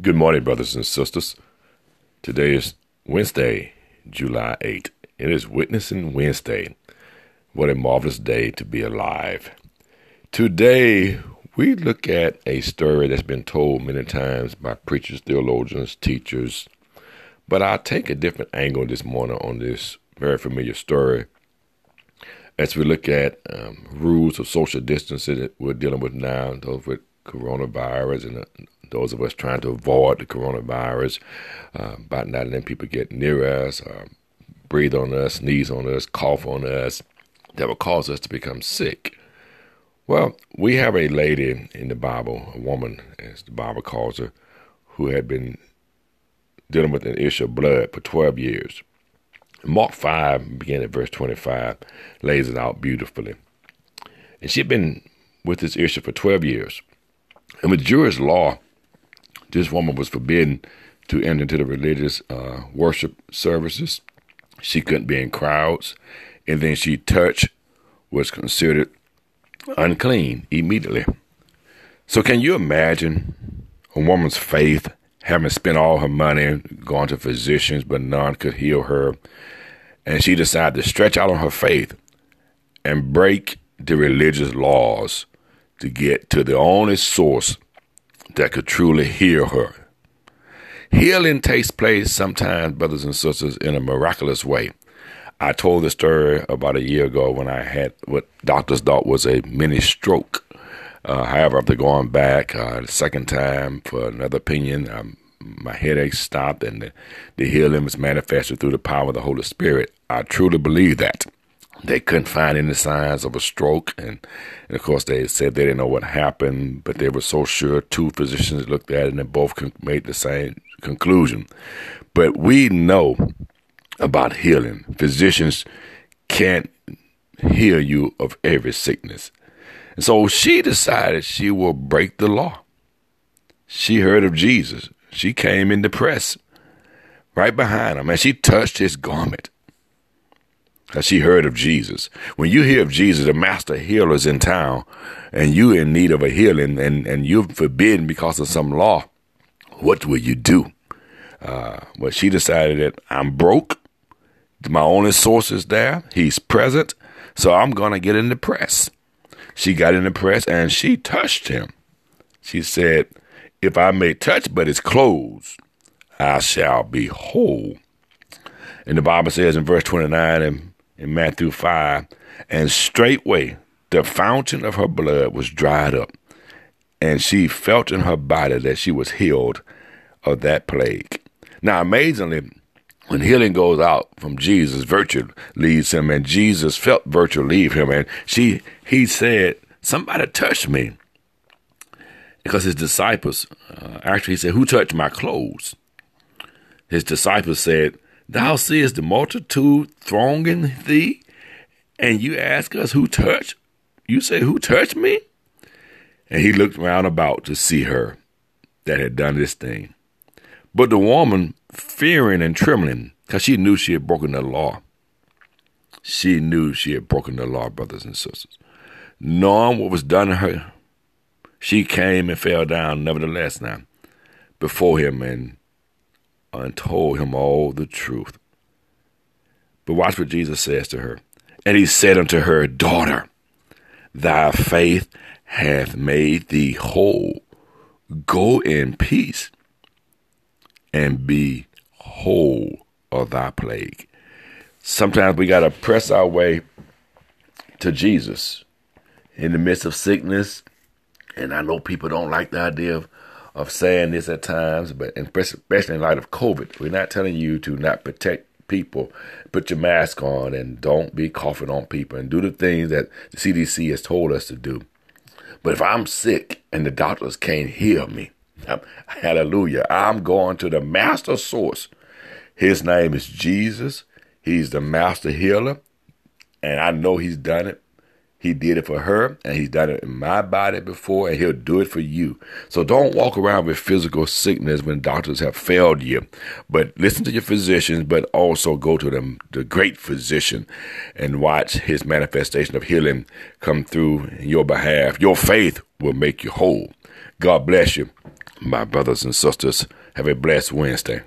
Good morning, brothers and sisters. Today is Wednesday, July 8th. It is Witnessing Wednesday. What a marvelous day to be alive. Today, we look at a story that's been told many times by preachers, theologians, teachers, but I'll take a different angle this morning on this very familiar story as we look at um, rules of social distancing that we're dealing with now, those with coronavirus and uh, those of us trying to avoid the coronavirus uh, by not letting people get near us, or breathe on us, sneeze on us, cough on us, that will cause us to become sick. Well, we have a lady in the Bible, a woman, as the Bible calls her, who had been dealing with an issue of blood for 12 years. Mark 5, beginning at verse 25, lays it out beautifully. And she'd been with this issue for 12 years. And with Jewish law, this woman was forbidden to enter into the religious uh, worship services. She couldn't be in crowds. And then she touched was considered unclean immediately. So, can you imagine a woman's faith having spent all her money going to physicians, but none could heal her? And she decided to stretch out on her faith and break the religious laws to get to the only source that could truly heal her. Healing takes place sometimes, brothers and sisters, in a miraculous way. I told the story about a year ago when I had what doctors thought was a mini stroke. Uh, however, after going back uh, the second time for another opinion, um, my headache stopped and the, the healing was manifested through the power of the Holy Spirit. I truly believe that. They couldn't find any signs of a stroke, and, and, of course they said they didn't know what happened, but they were so sure. Two physicians looked at it, and they both made the same conclusion. But we know about healing. Physicians can't heal you of every sickness, and so she decided she will break the law. She heard of Jesus. She came in the press right behind him, and she touched his garment because she heard of Jesus. When you hear of Jesus, the master healer is in town, and you in need of a healing, and, and you're forbidden because of some law, what will you do? Uh, well, she decided that I'm broke. My only source is there. He's present. So I'm going to get in the press. She got in the press and she touched him. She said, If I may touch but his clothes, I shall be whole. And the Bible says in verse 29 and in Matthew 5, and straightway the fountain of her blood was dried up, and she felt in her body that she was healed of that plague. Now, amazingly, when healing goes out from Jesus, virtue leaves him, and Jesus felt virtue leave him, and she he said, "Somebody touched me," because his disciples uh, actually he said, "Who touched my clothes?" His disciples said, Thou seest the multitude thronging thee, and you ask us who touched? You say, Who touched me? And he looked round about to see her that had done this thing. But the woman, fearing and trembling, because she knew she had broken the law, she knew she had broken the law, brothers and sisters. Knowing what was done to her, she came and fell down, nevertheless, now, before him and and told him all the truth. But watch what Jesus says to her. And he said unto her, Daughter, thy faith hath made thee whole. Go in peace and be whole of thy plague. Sometimes we got to press our way to Jesus in the midst of sickness. And I know people don't like the idea of of saying this at times, but especially in light of COVID, we're not telling you to not protect people, put your mask on, and don't be coughing on people, and do the things that the CDC has told us to do. But if I'm sick and the doctors can't heal me, hallelujah, I'm going to the master source. His name is Jesus. He's the master healer, and I know he's done it he did it for her, and he's done it in my body before, and he'll do it for you. So don't walk around with physical sickness when doctors have failed you. But listen to your physicians, but also go to them, the great physician, and watch his manifestation of healing come through in your behalf. Your faith will make you whole. God bless you. My brothers and sisters, have a blessed Wednesday.